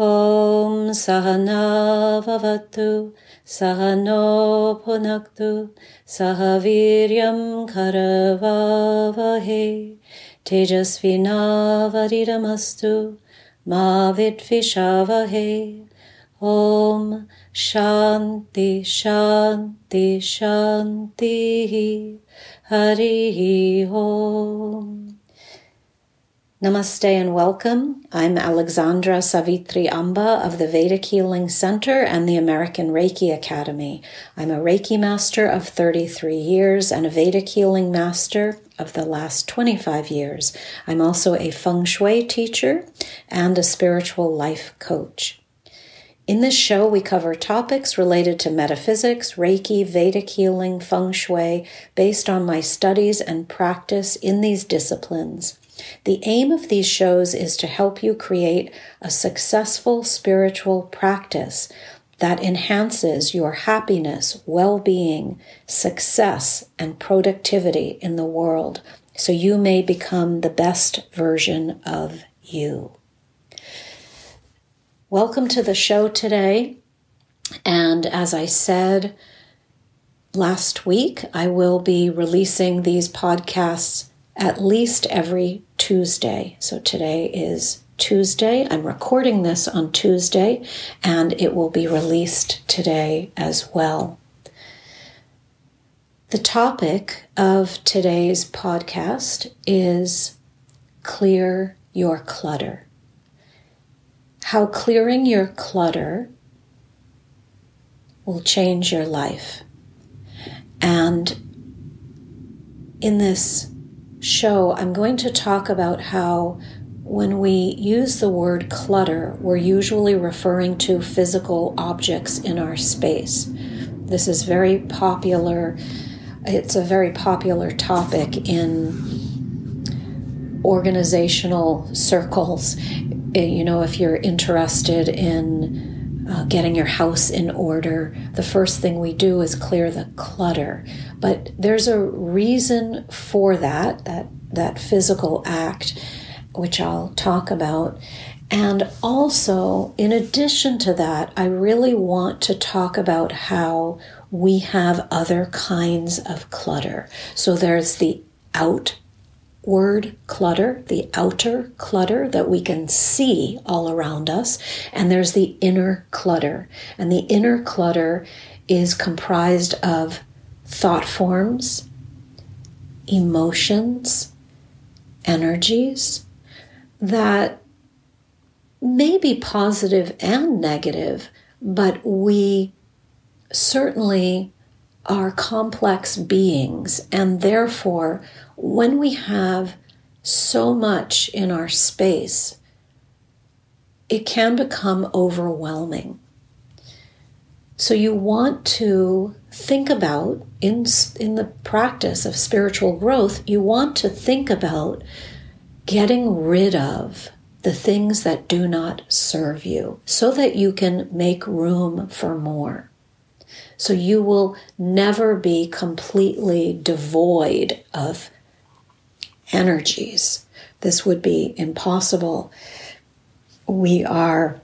ॐ सहनावतु सह नो भुनक्तु सह वीर्यं करवावहे। तेजस्विनावरिरमस्तु मा विद्विषावहे। ॐ शान्ति शान्ति शान्तिः। हरिः ॐ Namaste and welcome. I'm Alexandra Savitri Amba of the Vedic Healing Center and the American Reiki Academy. I'm a Reiki master of 33 years and a Vedic healing master of the last 25 years. I'm also a feng shui teacher and a spiritual life coach. In this show, we cover topics related to metaphysics, Reiki, Vedic healing, feng shui, based on my studies and practice in these disciplines. The aim of these shows is to help you create a successful spiritual practice that enhances your happiness, well being, success, and productivity in the world so you may become the best version of you. Welcome to the show today. And as I said last week, I will be releasing these podcasts at least every Tuesday. So today is Tuesday. I'm recording this on Tuesday and it will be released today as well. The topic of today's podcast is clear your clutter. How clearing your clutter will change your life. And in this show, I'm going to talk about how when we use the word clutter, we're usually referring to physical objects in our space. This is very popular. It's a very popular topic in organizational circles. Eh, you know, if you're interested in uh, getting your house in order, the first thing we do is clear the clutter. But there's a reason for that, that, that physical act, which I'll talk about. And also, in addition to that, I really want to talk about how we have other kinds of clutter. So there's the out word clutter, the outer clutter that we can see all around us, and there's the inner clutter. And the inner clutter is comprised of thought forms, emotions, energies that may be positive and negative, but we certainly are complex beings, and therefore when we have so much in our space, it can become overwhelming. So you want to think about in in the practice of spiritual growth, you want to think about getting rid of the things that do not serve you so that you can make room for more. So you will never be completely devoid of energies. This would be impossible. We are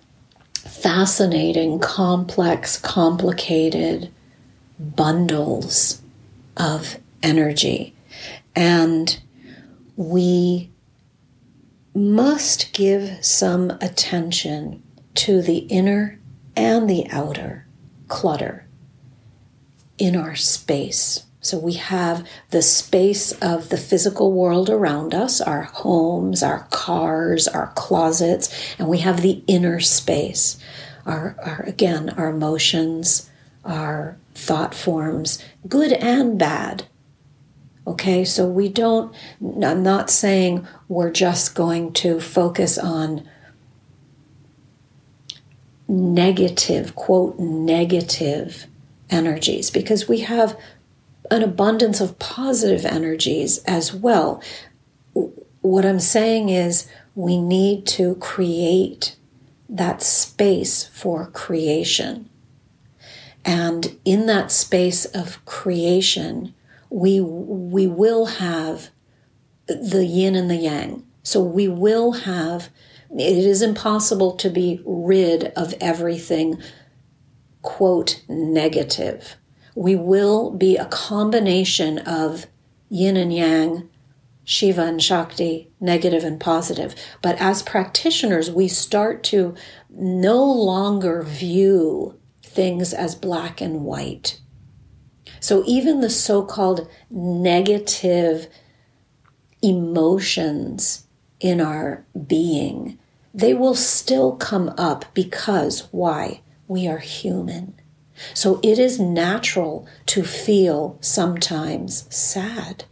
fascinating, complex, complicated bundles of energy. And we must give some attention to the inner and the outer clutter in our space. So we have the space of the physical world around us, our homes, our cars, our closets, and we have the inner space. Our, our again, our emotions, our thought forms, good and bad. Okay, so we don't, I'm not saying we're just going to focus on negative, quote, negative energies because we have an abundance of positive energies as well. What I'm saying is we need to create that space for creation. And in that space of creation, we, we will have the yin and the yang. So we will have, it is impossible to be rid of everything, quote, negative. We will be a combination of yin and yang, Shiva and Shakti, negative and positive. But as practitioners, we start to no longer view things as black and white. So even the so called negative emotions in our being, they will still come up because why? We are human. So it is natural to feel sometimes sad.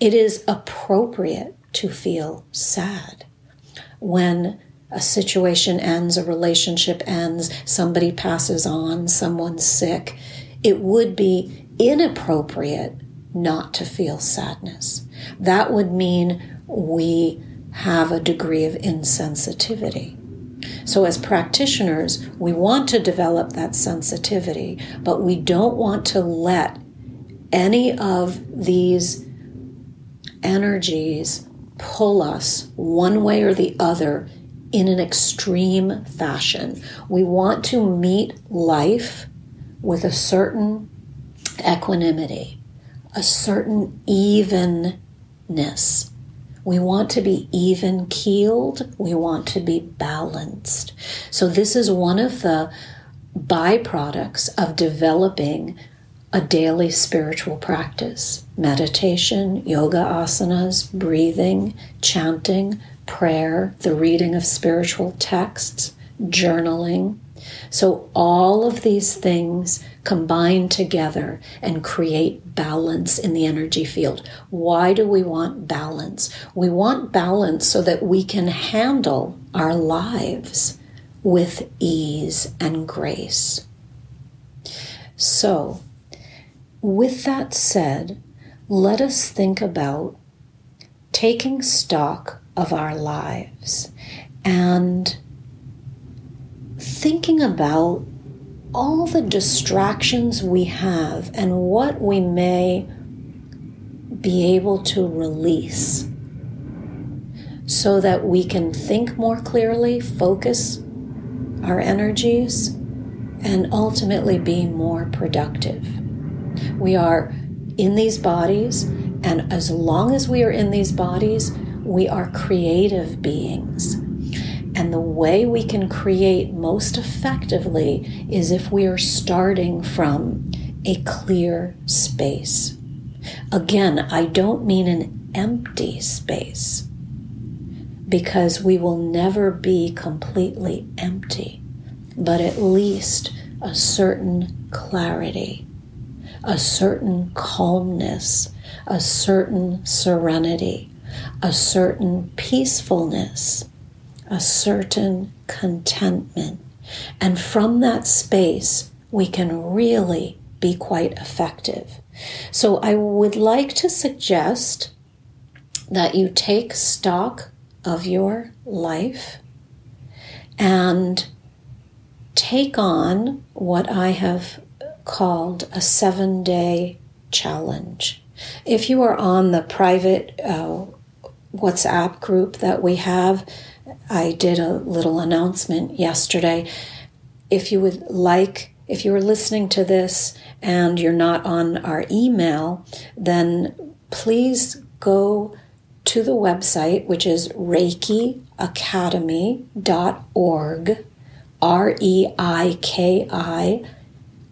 It is appropriate to feel sad. When a situation ends, a relationship ends, somebody passes on, someone's sick, it would be inappropriate not to feel sadness. That would mean we have a degree of insensitivity. So, as practitioners, we want to develop that sensitivity, but we don't want to let any of these energies pull us one way or the other in an extreme fashion. We want to meet life with a certain equanimity, a certain evenness. We want to be even keeled. We want to be balanced. So, this is one of the byproducts of developing a daily spiritual practice meditation, yoga asanas, breathing, chanting, prayer, the reading of spiritual texts, journaling. So, all of these things combine together and create balance in the energy field. Why do we want balance? We want balance so that we can handle our lives with ease and grace. So, with that said, let us think about taking stock of our lives and thinking about all the distractions we have and what we may be able to release so that we can think more clearly, focus our energies, and ultimately be more productive. We are in these bodies, and as long as we are in these bodies, we are creative beings. And the way we can create most effectively is if we are starting from a clear space. Again, I don't mean an empty space because we will never be completely empty, but at least a certain clarity a certain calmness, a certain serenity, a certain peacefulness, a certain contentment. And from that space, we can really be quite effective. So I would like to suggest that you take stock of your life and take on what I have called a seven day challenge. If you are on the private uh, WhatsApp group that we have, I did a little announcement yesterday. If you would like, if you are listening to this and you're not on our email, then please go to the website, which is reikiacademy.org, R E I K I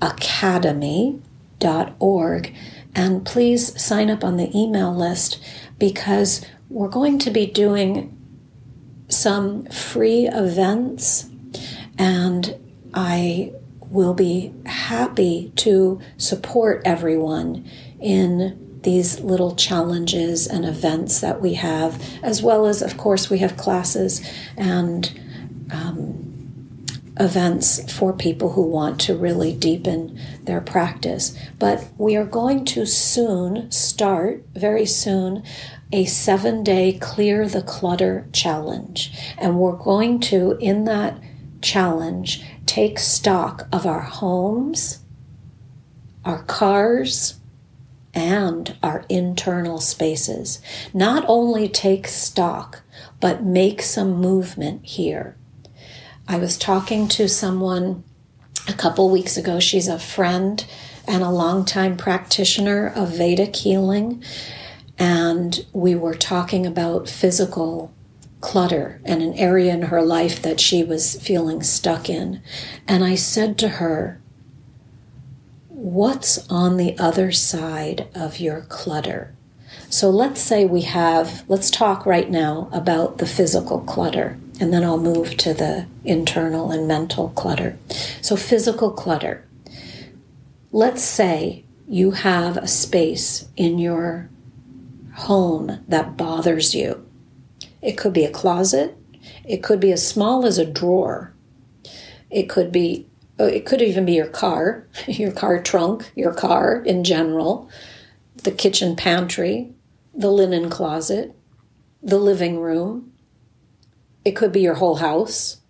academy.org. And please sign up on the email list because we're going to be doing some free events and I will be happy to support everyone in these little challenges and events that we have, as well as, of course, we have classes and um, events for people who want to really deepen their practice. But we are going to soon start, very soon, a seven day Clear the Clutter challenge. And we're going to, in that challenge, take stock of our homes, our cars, and our internal spaces. Not only take stock, but make some movement here I was talking to someone a couple weeks ago. She's a friend and a longtime practitioner of Vedic healing. And we were talking about physical clutter and an area in her life that she was feeling stuck in. And I said to her, What's on the other side of your clutter? So let's say we have, let's talk right now about the physical clutter, and then I'll move to the internal and mental clutter. So, physical clutter. Let's say you have a space in your home that bothers you. It could be a closet, it could be as small as a drawer, it could be oh, it could even be your car, your car trunk, your car in general, the kitchen pantry, the linen closet, the living room. It could be your whole house.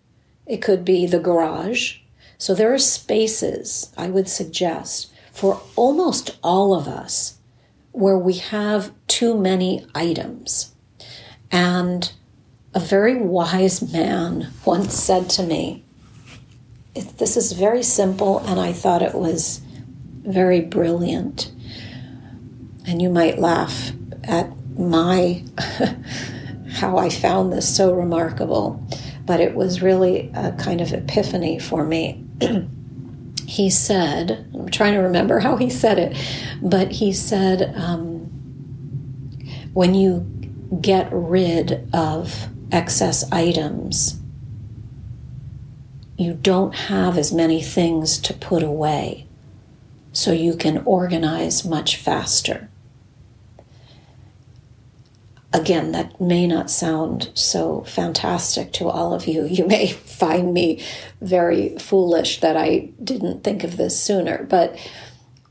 It could be the garage. So there are spaces, I would suggest, for almost all of us where we have too many items. And a very wise man once said to me, This is very simple, and I thought it was very brilliant. And you might laugh at my how I found this so remarkable, but it was really a kind of epiphany for me. he said, I'm trying to remember how he said it, but he said, um, when you get rid of excess items, you don't have as many things to put away, so you can organize much faster again, that may not sound so fantastic to all of you. You may find me very foolish that I didn't think of this sooner, but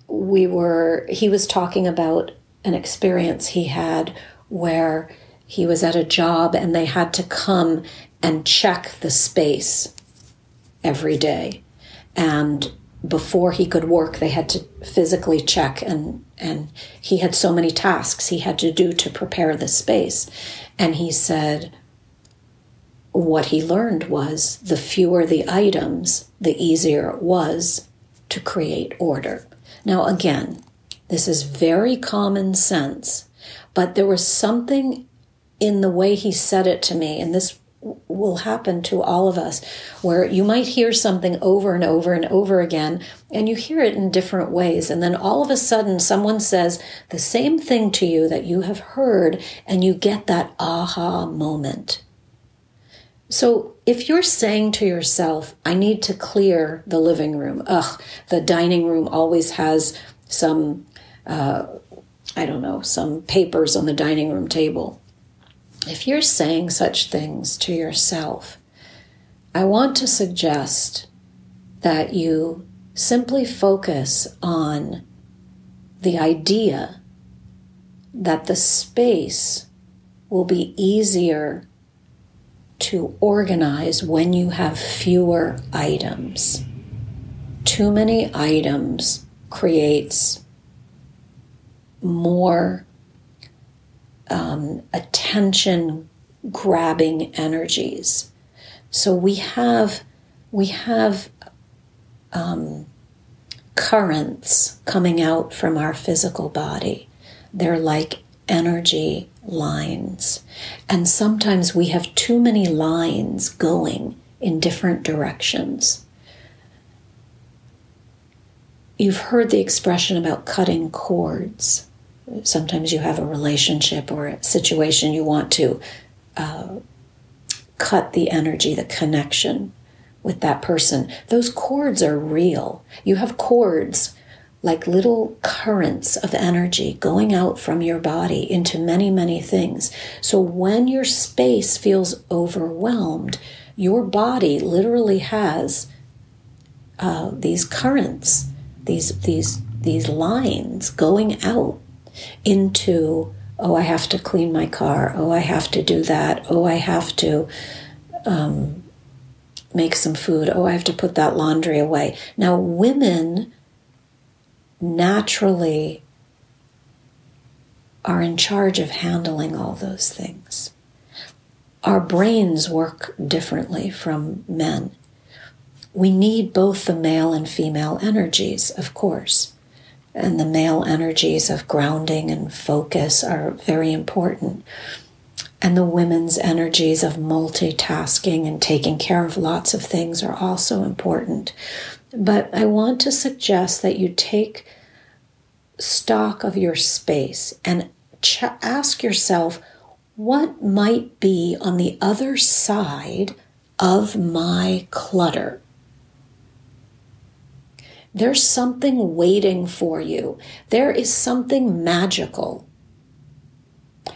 we were, he was talking about an experience he had where he was at a job and they had to come and check the space every day. And before he could work, they had to physically check and and he had so many tasks he had to do to prepare the space. And he said what he learned was the fewer the items, the easier it was to create order. Now again, this is very common sense, but there was something in the way he said it to me, and this will happen to all of us where you might hear something over and over and over again and you hear it in different ways and then all of a sudden someone says the same thing to you that you have heard and you get that aha moment. So if you're saying to yourself i need to clear the living room ugh the dining room always has some uh, i don't know some papers on the dining room table if you're saying such things to yourself, I want to suggest that you simply focus on the idea that the space will be easier to organize when you have fewer items. Too many items creates more um, attention grabbing energies. So we have we have um, currents coming out from our physical body. They're like energy lines. And sometimes we have too many lines going in different directions. You've heard the expression about cutting cords. Sometimes you have a relationship or a situation you want to uh, cut the energy, the connection with that person. Those cords are real. You have cords like little currents of energy going out from your body into many, many things. So when your space feels overwhelmed, your body literally has uh, these currents, these these these lines going out into, oh, I have to clean my car. Oh, I have to do that. Oh, I have to um, make some food. Oh, I have to put that laundry away. Now, women naturally are in charge of handling all those things. our brains work differently from men. We need both the male and female energies, of course. And the male energies of grounding and focus are very important. And the women's energies of multitasking and taking care of lots of things are also important. But I want to suggest that you take stock of your space and ch- ask yourself what might be on the other side of my clutter. There's something waiting for you. There is something magical.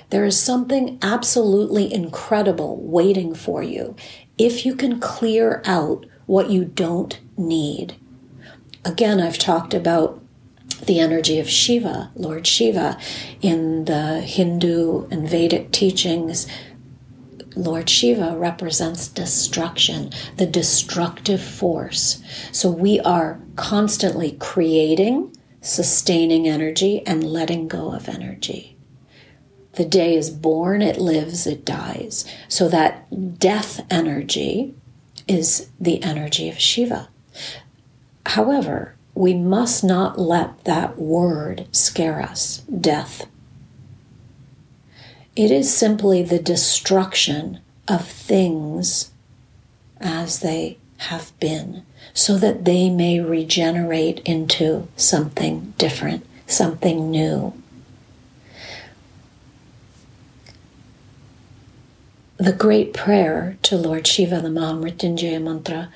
There is something absolutely incredible waiting for you if you can clear out what you don't need. Again, I've talked about the energy of Shiva, Lord Shiva, in the Hindu and Vedic teachings. Lord Shiva represents destruction, the destructive force. So we are constantly creating, sustaining energy, and letting go of energy. The day is born, it lives, it dies. So that death energy is the energy of Shiva. However, we must not let that word scare us death. It is simply the destruction of things as they have been, so that they may regenerate into something different, something new. The great prayer to Lord Shiva, the Mahamrityunjaya mantra,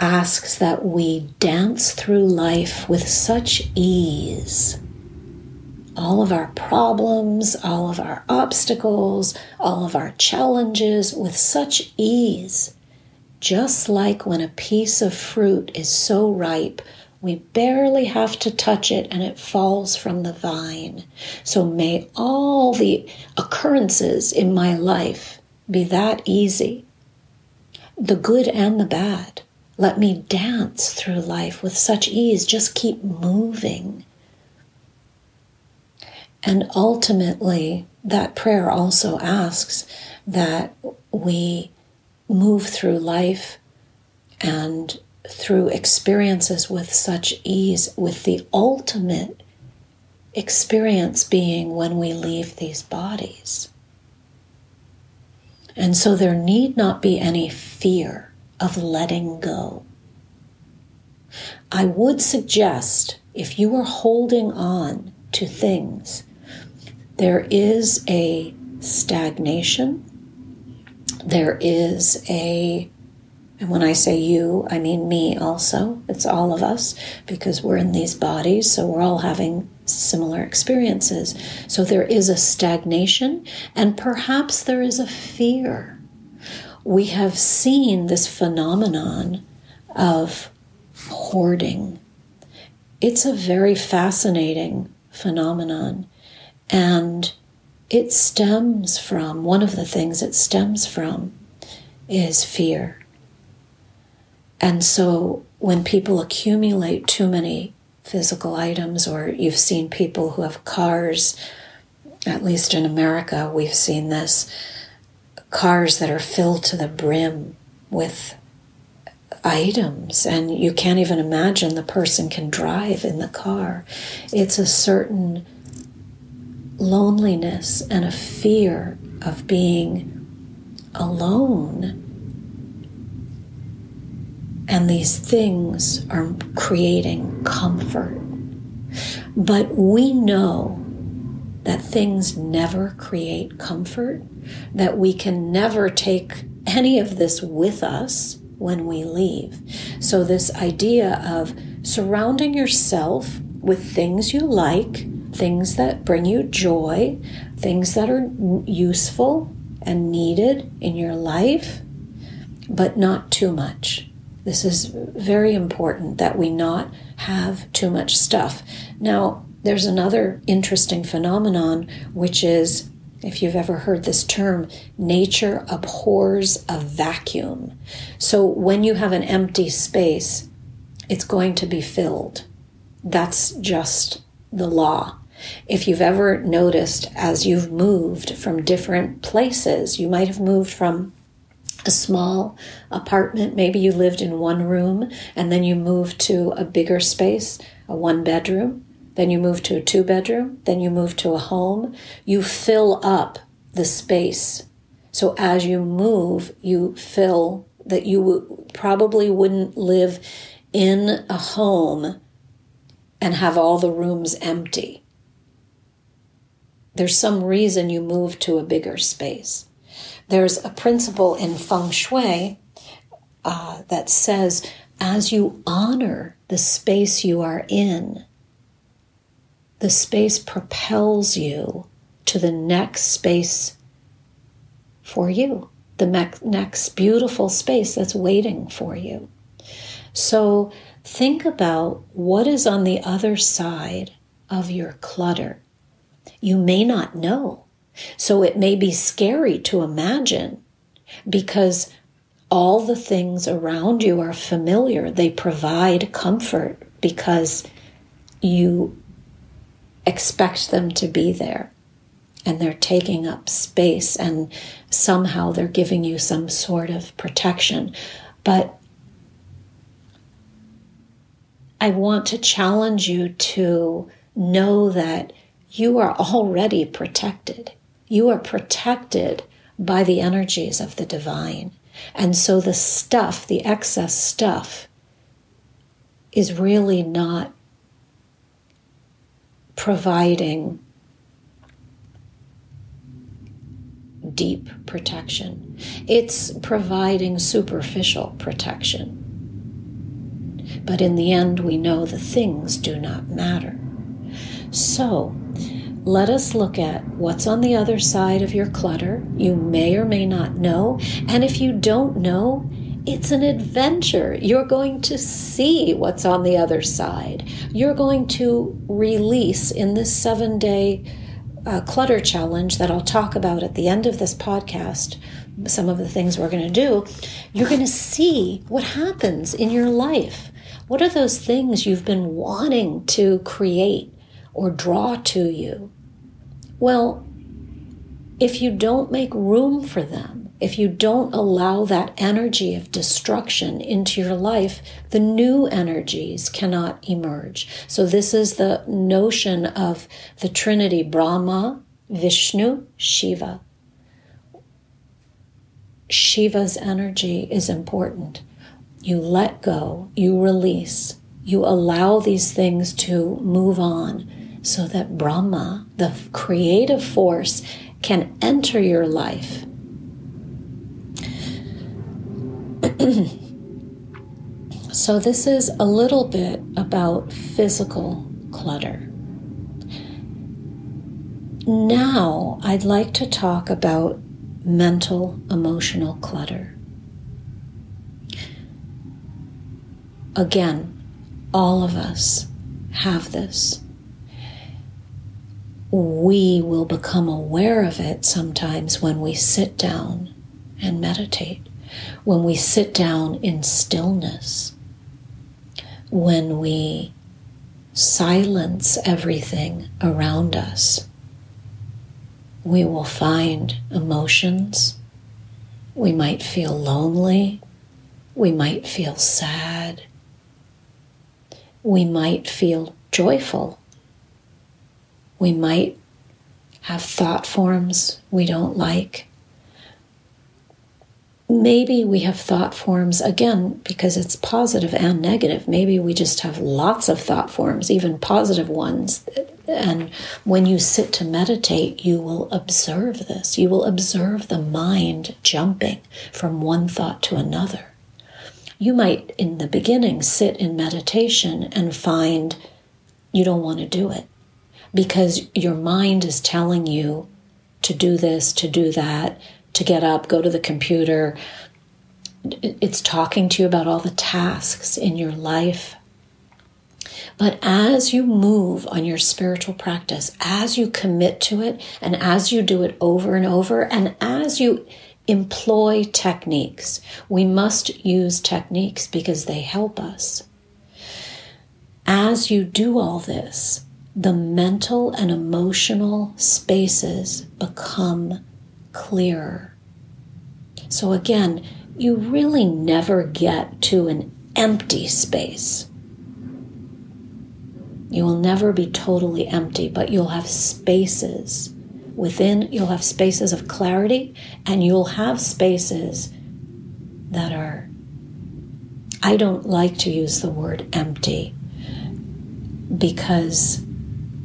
asks that we dance through life with such ease. All of our problems, all of our obstacles, all of our challenges with such ease. Just like when a piece of fruit is so ripe, we barely have to touch it and it falls from the vine. So may all the occurrences in my life be that easy the good and the bad. Let me dance through life with such ease, just keep moving. And ultimately, that prayer also asks that we move through life and through experiences with such ease, with the ultimate experience being when we leave these bodies. And so there need not be any fear of letting go. I would suggest if you are holding on to things, there is a stagnation, there is a and when I say you, I mean me also. It's all of us because we're in these bodies, so we're all having similar experiences. So there is a stagnation, and perhaps there is a fear we have seen this phenomenon of hoarding. It's a very fascinating phenomenon, and it stems from one of the things it stems from is fear. And so when people accumulate too many physical items, or you've seen people who have cars, at least in America, we've seen this cars that are filled to the brim with items, and you can't even imagine the person can drive in the car. It's a certain loneliness and a fear of being alone. And these things are creating comfort. But we know that things never create comfort, that we can never take any of this with us when we leave. So, this idea of surrounding yourself with things you like, things that bring you joy, things that are useful and needed in your life, but not too much. This is very important that we not have too much stuff. Now, there's another interesting phenomenon, which is if you've ever heard this term, nature abhors a vacuum. So when you have an empty space, it's going to be filled. That's just the law. If you've ever noticed as you've moved from different places, you might have moved from a small apartment. Maybe you lived in one room and then you moved to a bigger space, a one bedroom. Then you move to a two bedroom. Then you move to a home. You fill up the space. So as you move, you fill that you probably wouldn't live in a home and have all the rooms empty. There's some reason you move to a bigger space. There's a principle in feng shui uh, that says as you honor the space you are in, the space propels you to the next space for you, the next beautiful space that's waiting for you. So think about what is on the other side of your clutter. You may not know. So it may be scary to imagine because all the things around you are familiar. They provide comfort because you expect them to be there and they're taking up space and somehow they're giving you some sort of protection. But I want to challenge you to know that you are already protected. You are protected by the energies of the divine. And so the stuff, the excess stuff, is really not providing deep protection. It's providing superficial protection. But in the end, we know the things do not matter. So, let us look at what's on the other side of your clutter. You may or may not know. And if you don't know, it's an adventure. You're going to see what's on the other side. You're going to release in this seven day uh, clutter challenge that I'll talk about at the end of this podcast. Some of the things we're going to do. You're going to see what happens in your life. What are those things you've been wanting to create or draw to you? Well, if you don't make room for them, if you don't allow that energy of destruction into your life, the new energies cannot emerge. So, this is the notion of the Trinity Brahma, Vishnu, Shiva. Shiva's energy is important. You let go, you release, you allow these things to move on so that Brahma, the creative force, can enter your life. so, this is a little bit about physical clutter. Now, I'd like to talk about mental emotional clutter. Again, all of us have this we will become aware of it sometimes when we sit down and meditate, when we sit down in stillness, when we silence everything around us. We will find emotions. We might feel lonely. We might feel sad. We might feel joyful we might have thought forms we don't like. Maybe we have thought forms, again, because it's positive and negative. Maybe we just have lots of thought forms, even positive ones. And when you sit to meditate, you will observe this. You will observe the mind jumping from one thought to another. You might, in the beginning, sit in meditation and find you don't want to do it because your mind is telling you to do this, to do that, to get up, go to the computer. It's talking to you about all the tasks in your life. But as you move on your spiritual practice, as you commit to it, and as you do it over and over, and as you employ techniques, we must use techniques because they help us. As you do all this, the mental and emotional spaces become clearer. So, again, you really never get to an empty space. You will never be totally empty, but you'll have spaces within, you'll have spaces of clarity, and you'll have spaces that are, I don't like to use the word empty because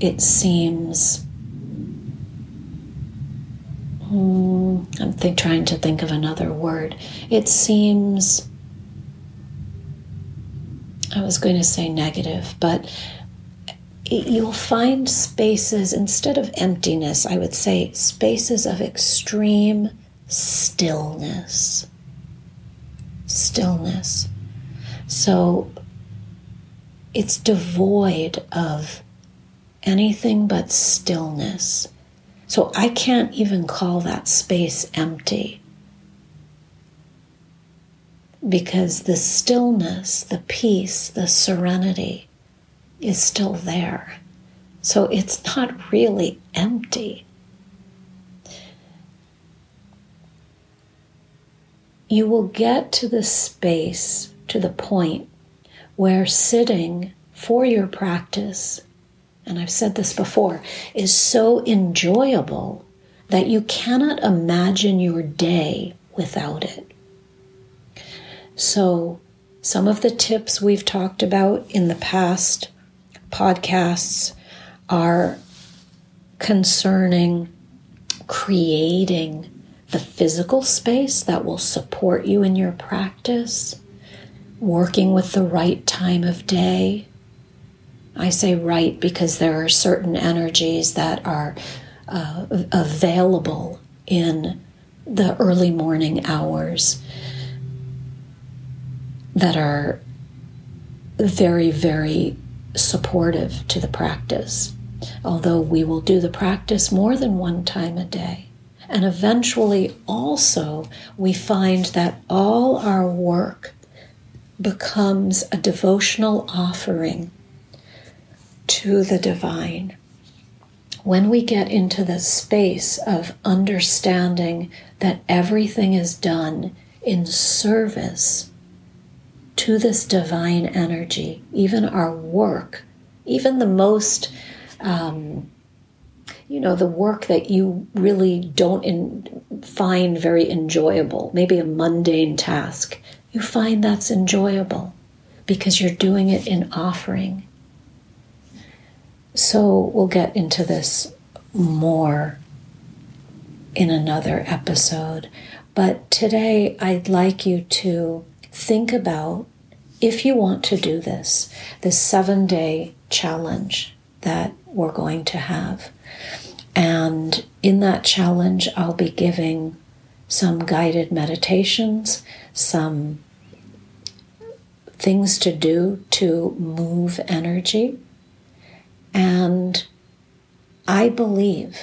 it seems. I'm trying to think of another word. It seems. I was going to say negative, but you'll find spaces, instead of emptiness, I would say spaces of extreme stillness. Stillness. So it's devoid of anything but stillness. So I can't even call that space empty. Because the stillness, the peace, the serenity, is still there. So it's not really empty. You will get to the space, to the point where sitting for your practice, and I've said this before, is so enjoyable that you cannot imagine your day without it. So, some of the tips we've talked about in the past podcasts are concerning creating the physical space that will support you in your practice, working with the right time of day. I say right because there are certain energies that are uh, available in the early morning hours that are very, very supportive to the practice, although we will do the practice more than one time a day. And eventually, also, we find that all our work becomes a devotional offering to the divine. When we get into the space of understanding that everything is done in service to this divine energy, even our work, even the most, um, you know, the work that you really don't in, find very enjoyable, maybe a mundane task, you find that's enjoyable because you're doing it in offering. So we'll get into this more in another episode. But today I'd like you to think about if you want to do this, this seven day challenge that we're going to have. And in that challenge, I'll be giving some guided meditations, some things to do to move energy. And I believe,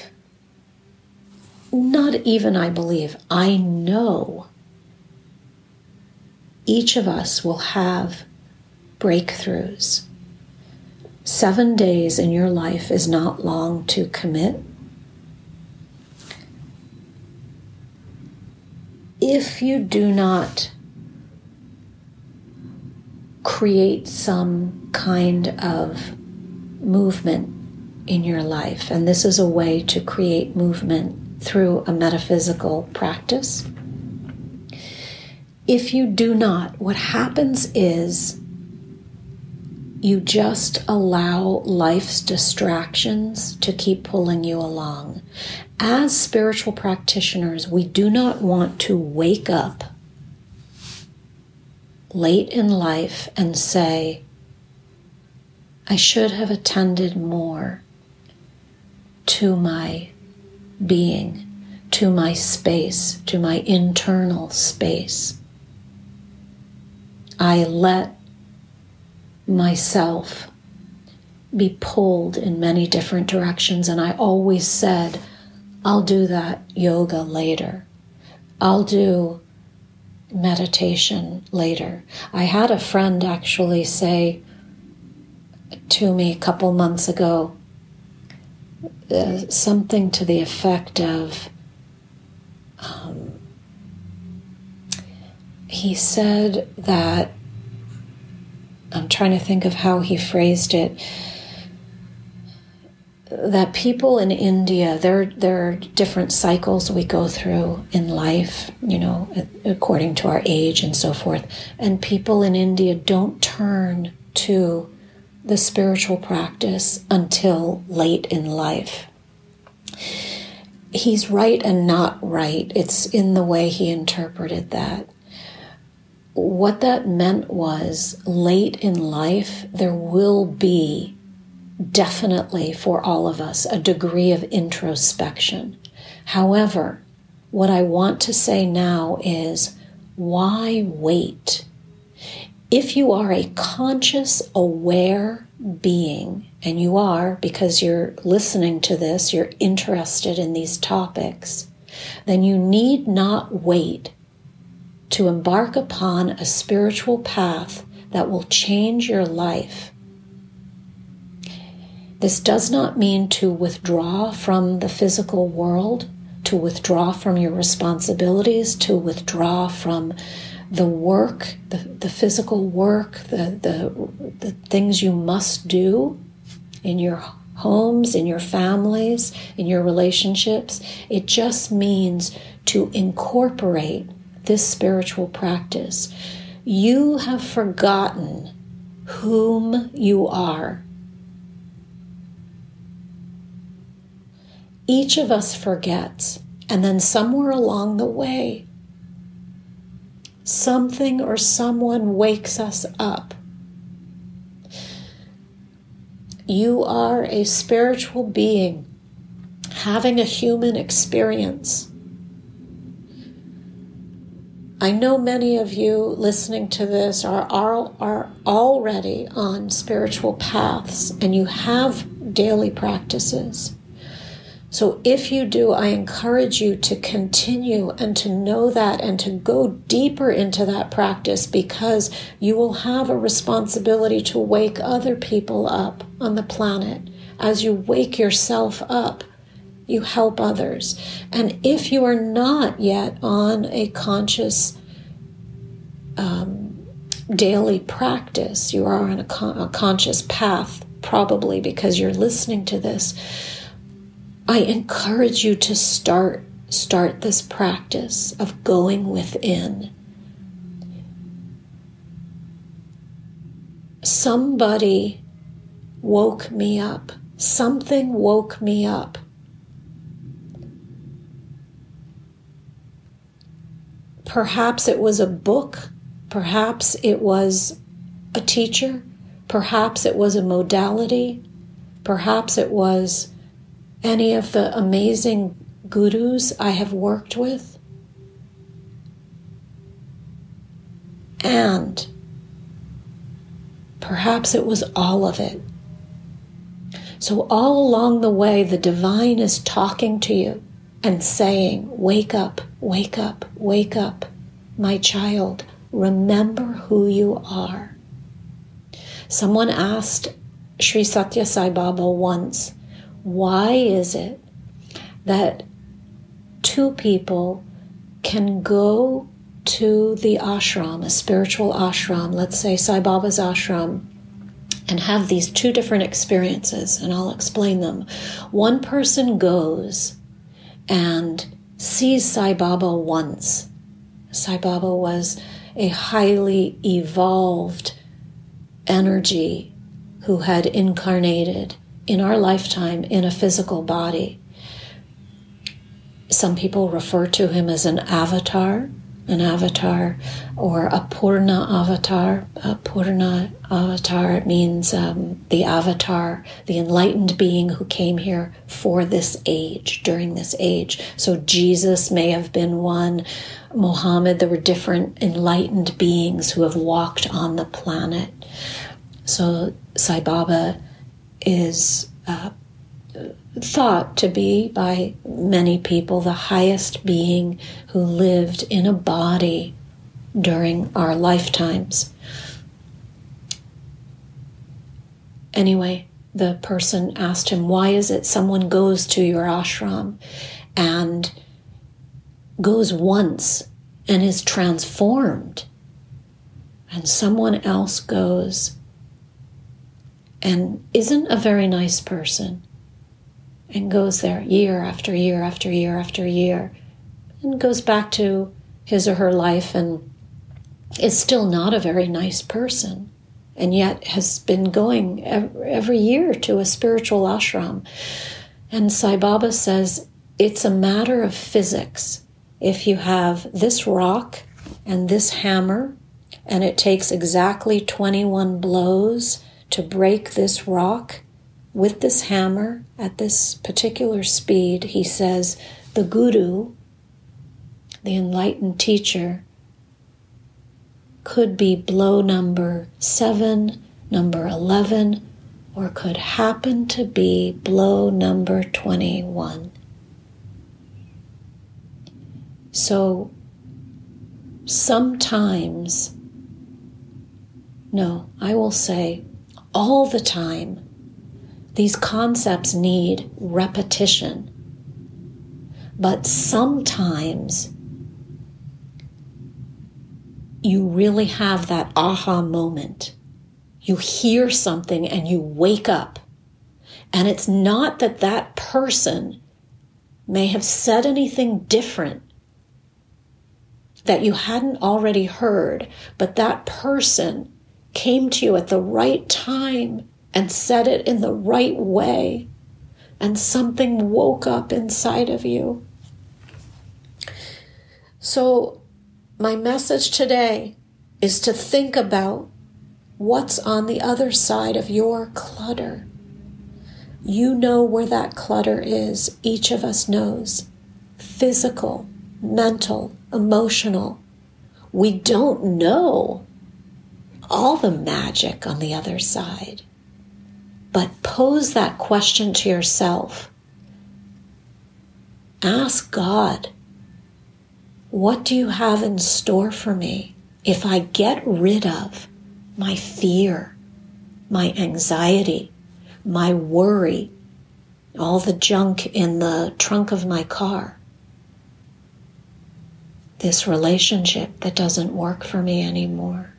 not even I believe, I know each of us will have breakthroughs. Seven days in your life is not long to commit. If you do not create some kind of movement in your life, and this is a way to create movement through a metaphysical practice if you do not, what happens is you just allow life's distractions to keep pulling you along. As spiritual practitioners, we do not want to wake up late in life and say, I should have attended more to my being, to my space, to my internal space. I let myself be pulled in many different directions. And I always said, I'll do that yoga later. I'll do meditation later. I had a friend actually say to me a couple months ago, uh, something to the effect of um, he said that I'm trying to think of how he phrased it that people in India, there, there are different cycles we go through in life, you know, according to our age and so forth. And people in India don't turn to the spiritual practice until late in life. He's right and not right. It's in the way he interpreted that. What that meant was late in life, there will be definitely for all of us a degree of introspection. However, what I want to say now is why wait? If you are a conscious, aware being, and you are because you're listening to this, you're interested in these topics, then you need not wait to embark upon a spiritual path that will change your life. This does not mean to withdraw from the physical world, to withdraw from your responsibilities, to withdraw from the work, the, the physical work, the, the, the things you must do in your homes, in your families, in your relationships. It just means to incorporate this spiritual practice. You have forgotten whom you are each of us forgets. And then somewhere along the way, something or someone wakes us up. You are a spiritual being having a human experience. I know many of you listening to this are, are, are already on spiritual paths and you have daily practices. So, if you do, I encourage you to continue and to know that and to go deeper into that practice because you will have a responsibility to wake other people up on the planet. As you wake yourself up, you help others. And if you are not yet on a conscious um, daily practice, you are on a, con- a conscious path, probably because you're listening to this I encourage you to start start this practice of going within. Somebody woke me up. Something woke me up. Perhaps it was a book. Perhaps it was a teacher. Perhaps it was a modality. Perhaps it was any of the amazing gurus I have worked with. And perhaps it was all of it. So, all along the way, the divine is talking to you and saying, Wake up, wake up, wake up, my child. Remember who you are. Someone asked Sri Satya Sai Baba once, why is it that two people can go to the ashram, a spiritual ashram, let's say Sai Baba's ashram, and have these two different experiences, and I'll explain them. One person goes and sees Sai Baba once. Sai Baba was a highly evolved energy who had incarnated in our lifetime in a physical body. Some people refer to him as an avatar, an avatar, or a Purna avatar. A Purna avatar means um, the avatar, the enlightened being who came here for this age, during this age. So Jesus may have been one. Muhammad, there were different enlightened beings who have walked on the planet. So Sai Baba is uh, thought to be by many people the highest being who lived in a body during our lifetimes. Anyway, the person asked him, Why is it someone goes to your ashram and goes once and is transformed, and someone else goes and isn't a very nice person and goes there year after year after year after year and goes back to his or her life and is still not a very nice person and yet has been going every year to a spiritual ashram. And Sai Baba says it's a matter of physics. If you have this rock and this hammer, and it takes exactly 21 blows to break this rock with this hammer at this particular speed, he says the guru, the enlightened teacher, could be blow number seven, number 11, or could happen to be blow number 21. So sometimes, no, I will say all the time, these concepts need repetition. But sometimes you really have that aha moment. You hear something and you wake up. And it's not that that person may have said anything different that you hadn't already heard, but that person came to you at the right time and said it in the right way, and something woke up inside of you. So my message today is to think about what's on the other side of your clutter. You know where that clutter is. Each of us knows. Physical, mental, emotional. We don't know all the magic on the other side. But pose that question to yourself. Ask God what do you have in store for me if I get rid of my fear, my anxiety, my worry, all the junk in the trunk of my car? This relationship that doesn't work for me anymore.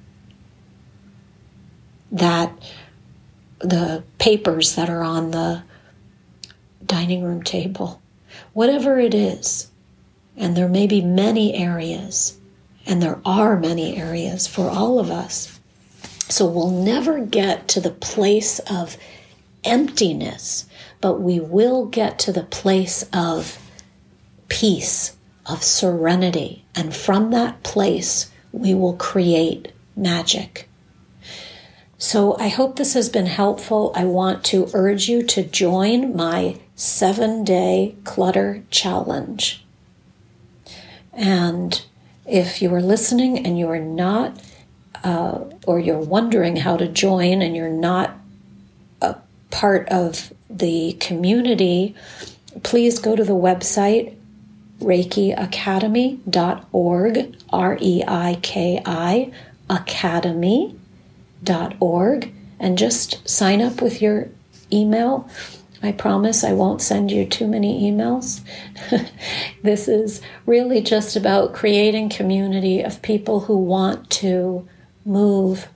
That the papers that are on the dining room table, whatever it is, and there may be many areas, and there are many areas for all of us. So we'll never get to the place of emptiness, but we will get to the place of peace, of serenity. And from that place, we will create magic. So I hope this has been helpful. I want to urge you to join my seven day clutter challenge. And if you are listening and you are not, uh, or you're wondering how to join and you're not a part of the community, please go to the website reikiacademy.org, R E I K I, academy.org, and just sign up with your email I promise I won't send you too many emails. this is really just about creating community of people who want to move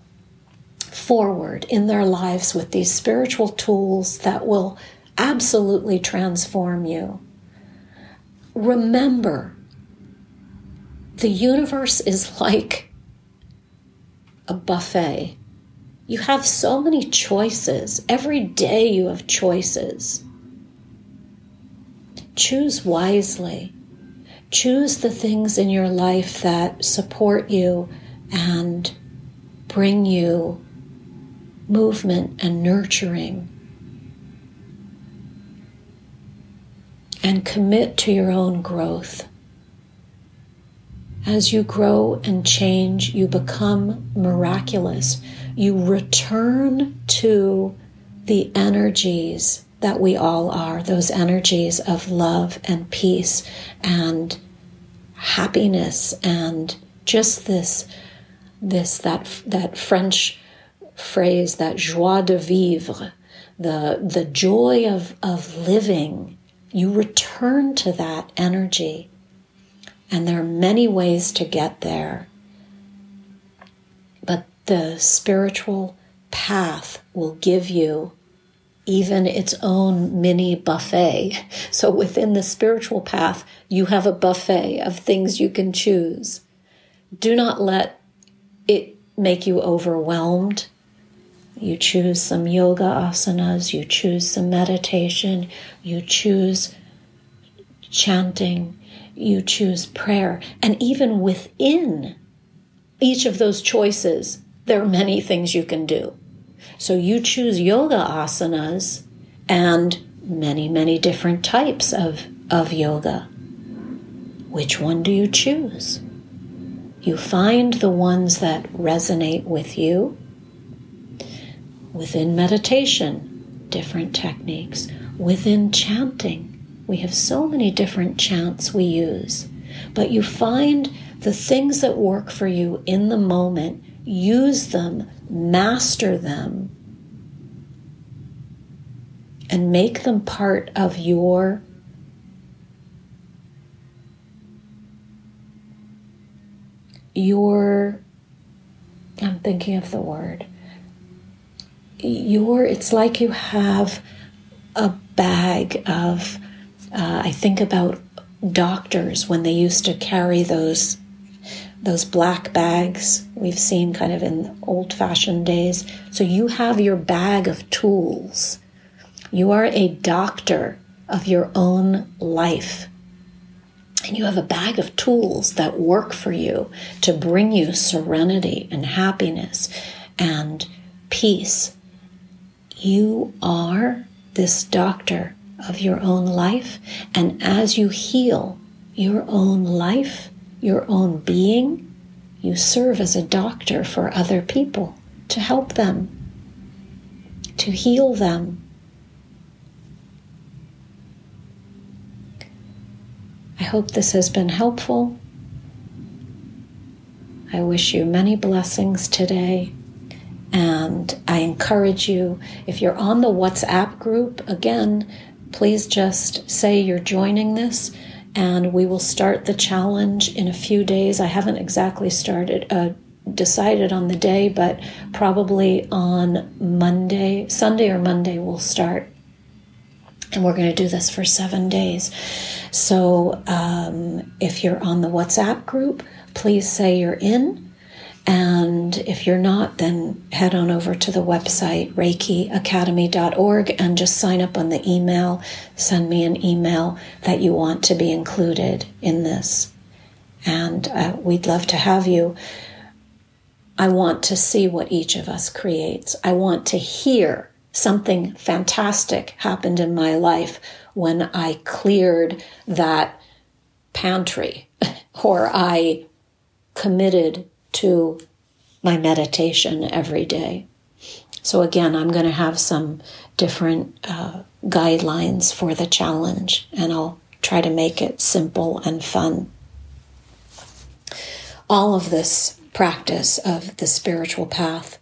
forward in their lives with these spiritual tools that will absolutely transform you. Remember, the universe is like a buffet. You have so many choices. Every day you have choices. Choose wisely. Choose the things in your life that support you and bring you movement and nurturing. And commit to your own growth. As you grow and change, you become miraculous you return to the energies that we all are, those energies of love and peace and happiness and just this this that that French phrase that joie de vivre the, the joy of, of living, you return to that energy. And there are many ways to get there. The spiritual path will give you even its own mini buffet. So within the spiritual path, you have a buffet of things you can choose. Do not let it make you overwhelmed. You choose some yoga asanas, you choose some meditation, you choose chanting, you choose prayer. And even within each of those choices, there are many things you can do. So you choose yoga asanas and many, many different types of, of yoga. Which one do you choose? You find the ones that resonate with you. Within meditation, different techniques. Within chanting, we have so many different chants we use. But you find the things that work for you in the moment, use them, master them, and make them part of your your I'm thinking of the word your it's like you have a bag of uh, I think about doctors when they used to carry those those black bags we've seen kind of in old fashioned days. So you have your bag of tools. You are a doctor of your own life. And you have a bag of tools that work for you to bring you serenity and happiness and peace. You are this doctor of your own life. And as you heal your own life, your own being, you serve as a doctor for other people to help them, to heal them. I hope this has been helpful. I wish you many blessings today. And I encourage you, if you're on the WhatsApp group, again, please just say you're joining this and we will start the challenge in a few days. I haven't exactly started, uh, decided on the day, but probably on Monday, Sunday or Monday, we'll start. And we're going to do this for seven days. So um, if you're on the WhatsApp group, please say you're in. And if you're not, then head on over to the website, reikiacademy.org, and just sign up on the email. Send me an email that you want to be included in this. And uh, we'd love to have you. I want to see what each of us creates. I want to hear something fantastic happened in my life when I cleared that pantry or I committed to my meditation every day. So, again, I'm going to have some different uh, guidelines for the challenge, and I'll try to make it simple and fun. All of this practice of the spiritual path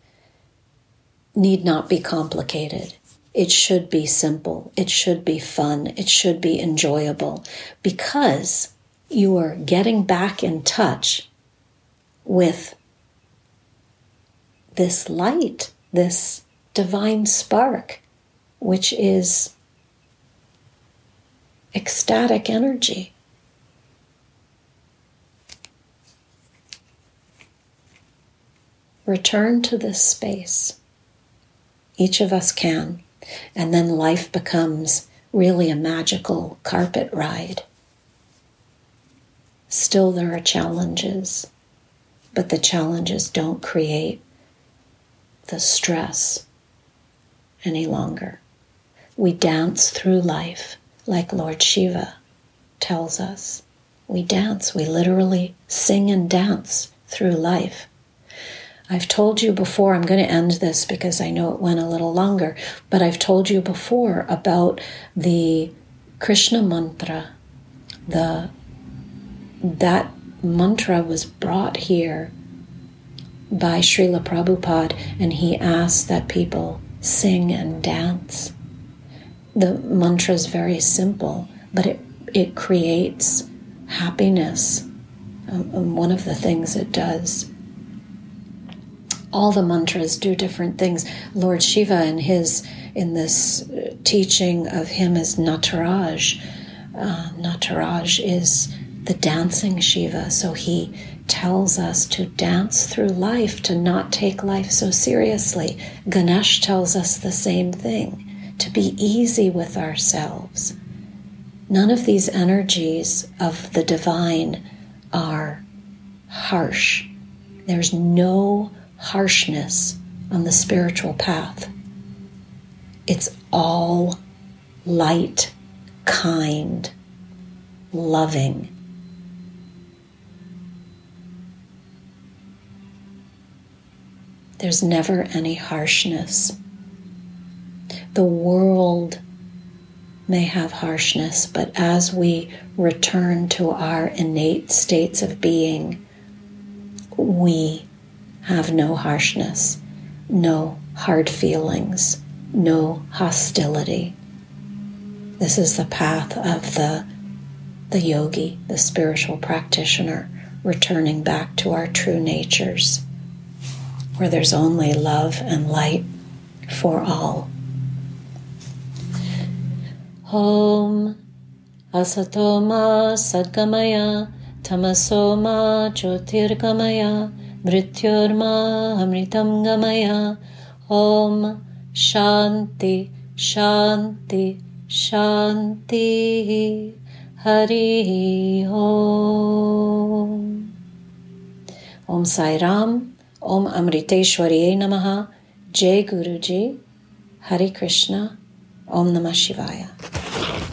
need not be complicated. It should be simple. It should be fun. It should be enjoyable because you are getting back in touch with this light, this divine spark, which is ecstatic energy. Return to this space. Each of us can. And then life becomes really a magical carpet ride. Still, there are challenges but the challenges don't create the stress any longer. We dance through life like Lord Shiva tells us. We dance, we literally sing and dance through life. I've told you before, I'm going to end this because I know it went a little longer, but I've told you before about the Krishna mantra, the that mantra was brought here by Srila Prabhupada, and he asked that people sing and dance. The mantra is very simple, but it, it creates happiness. Um, um, one of the things it does. All the mantras do different things. Lord Shiva, in his in this uh, teaching of him as Nataraj, uh, Nataraj is the dancing Shiva. So he tells us to dance through life, to not take life so seriously. Ganesh tells us the same thing, to be easy with ourselves. None of these energies of the divine are harsh. There's no harshness on the spiritual path. It's all light, kind, loving. There's never any harshness. The world may have harshness, but as we return to our innate states of being, we have no harshness, no hard feelings, no hostility. This is the path of the, the yogi, the spiritual practitioner, returning back to our true natures where there's only love and light for all. Om Asatoma Sadgamaya Tamasoma Jyotirgamaya Mrityurma Amritam Gamaya Om Shanti Shanti Shanti Hari Om. Om Sai Ram Om Amriteshwariye Namaha, Jai Guruji, Hari Krishna, Om Namah Shivaya.